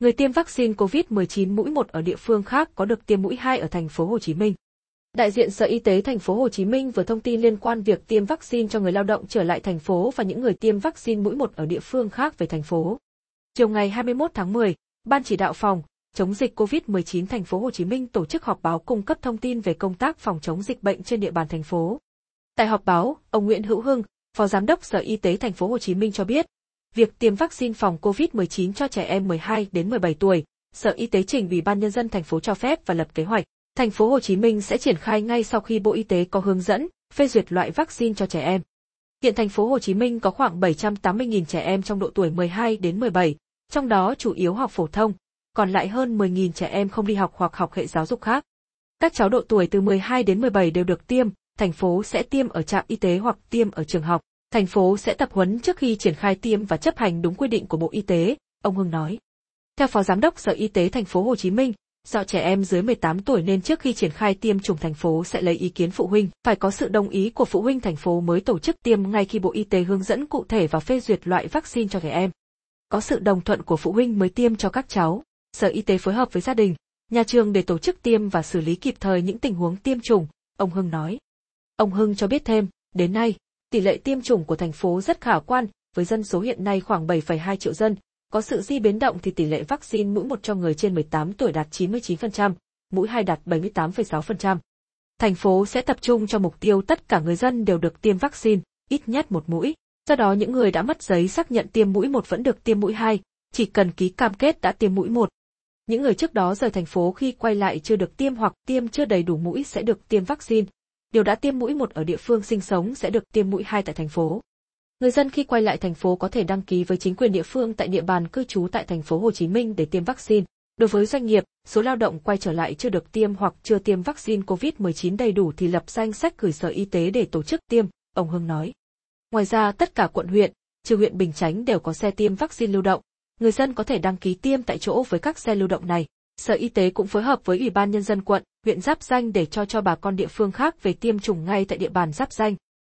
Người tiêm vaccine COVID-19 mũi 1 ở địa phương khác có được tiêm mũi 2 ở thành phố Hồ Chí Minh. Đại diện Sở Y tế thành phố Hồ Chí Minh vừa thông tin liên quan việc tiêm vaccine cho người lao động trở lại thành phố và những người tiêm vaccine mũi 1 ở địa phương khác về thành phố. Chiều ngày 21 tháng 10, Ban chỉ đạo phòng chống dịch COVID-19 thành phố Hồ Chí Minh tổ chức họp báo cung cấp thông tin về công tác phòng chống dịch bệnh trên địa bàn thành phố. Tại họp báo, ông Nguyễn Hữu Hưng, Phó Giám đốc Sở Y tế thành phố Hồ Chí Minh cho biết, việc tiêm vaccine phòng COVID-19 cho trẻ em 12 đến 17 tuổi, Sở Y tế trình Ủy ban nhân dân thành phố cho phép và lập kế hoạch. Thành phố Hồ Chí Minh sẽ triển khai ngay sau khi Bộ Y tế có hướng dẫn, phê duyệt loại vaccine cho trẻ em. Hiện thành phố Hồ Chí Minh có khoảng 780.000 trẻ em trong độ tuổi 12 đến 17, trong đó chủ yếu học phổ thông, còn lại hơn 10.000 trẻ em không đi học hoặc học hệ giáo dục khác. Các cháu độ tuổi từ 12 đến 17 đều được tiêm, thành phố sẽ tiêm ở trạm y tế hoặc tiêm ở trường học. Thành phố sẽ tập huấn trước khi triển khai tiêm và chấp hành đúng quy định của Bộ Y tế, ông Hưng nói. Theo Phó Giám đốc Sở Y tế thành phố Hồ Chí Minh, do trẻ em dưới 18 tuổi nên trước khi triển khai tiêm chủng thành phố sẽ lấy ý kiến phụ huynh, phải có sự đồng ý của phụ huynh thành phố mới tổ chức tiêm ngay khi Bộ Y tế hướng dẫn cụ thể và phê duyệt loại vaccine cho trẻ em. Có sự đồng thuận của phụ huynh mới tiêm cho các cháu. Sở Y tế phối hợp với gia đình, nhà trường để tổ chức tiêm và xử lý kịp thời những tình huống tiêm chủng, ông Hưng nói. Ông Hưng cho biết thêm, đến nay, tỷ lệ tiêm chủng của thành phố rất khả quan, với dân số hiện nay khoảng 7,2 triệu dân, có sự di biến động thì tỷ lệ vaccine mũi 1 cho người trên 18 tuổi đạt 99%, mũi 2 đạt 78,6%. Thành phố sẽ tập trung cho mục tiêu tất cả người dân đều được tiêm vaccine, ít nhất một mũi. Do đó những người đã mất giấy xác nhận tiêm mũi 1 vẫn được tiêm mũi 2, chỉ cần ký cam kết đã tiêm mũi 1. Những người trước đó rời thành phố khi quay lại chưa được tiêm hoặc tiêm chưa đầy đủ mũi sẽ được tiêm vaccine. Điều đã tiêm mũi một ở địa phương sinh sống sẽ được tiêm mũi hai tại thành phố. Người dân khi quay lại thành phố có thể đăng ký với chính quyền địa phương tại địa bàn cư trú tại thành phố Hồ Chí Minh để tiêm vaccine. Đối với doanh nghiệp, số lao động quay trở lại chưa được tiêm hoặc chưa tiêm vaccine COVID-19 đầy đủ thì lập danh sách gửi Sở Y tế để tổ chức tiêm, ông Hưng nói. Ngoài ra tất cả quận huyện, trừ huyện Bình Chánh đều có xe tiêm vaccine lưu động. Người dân có thể đăng ký tiêm tại chỗ với các xe lưu động này. Sở Y tế cũng phối hợp với Ủy ban Nhân dân quận, huyện Giáp Danh để cho cho bà con địa phương khác về tiêm chủng ngay tại địa bàn Giáp Danh.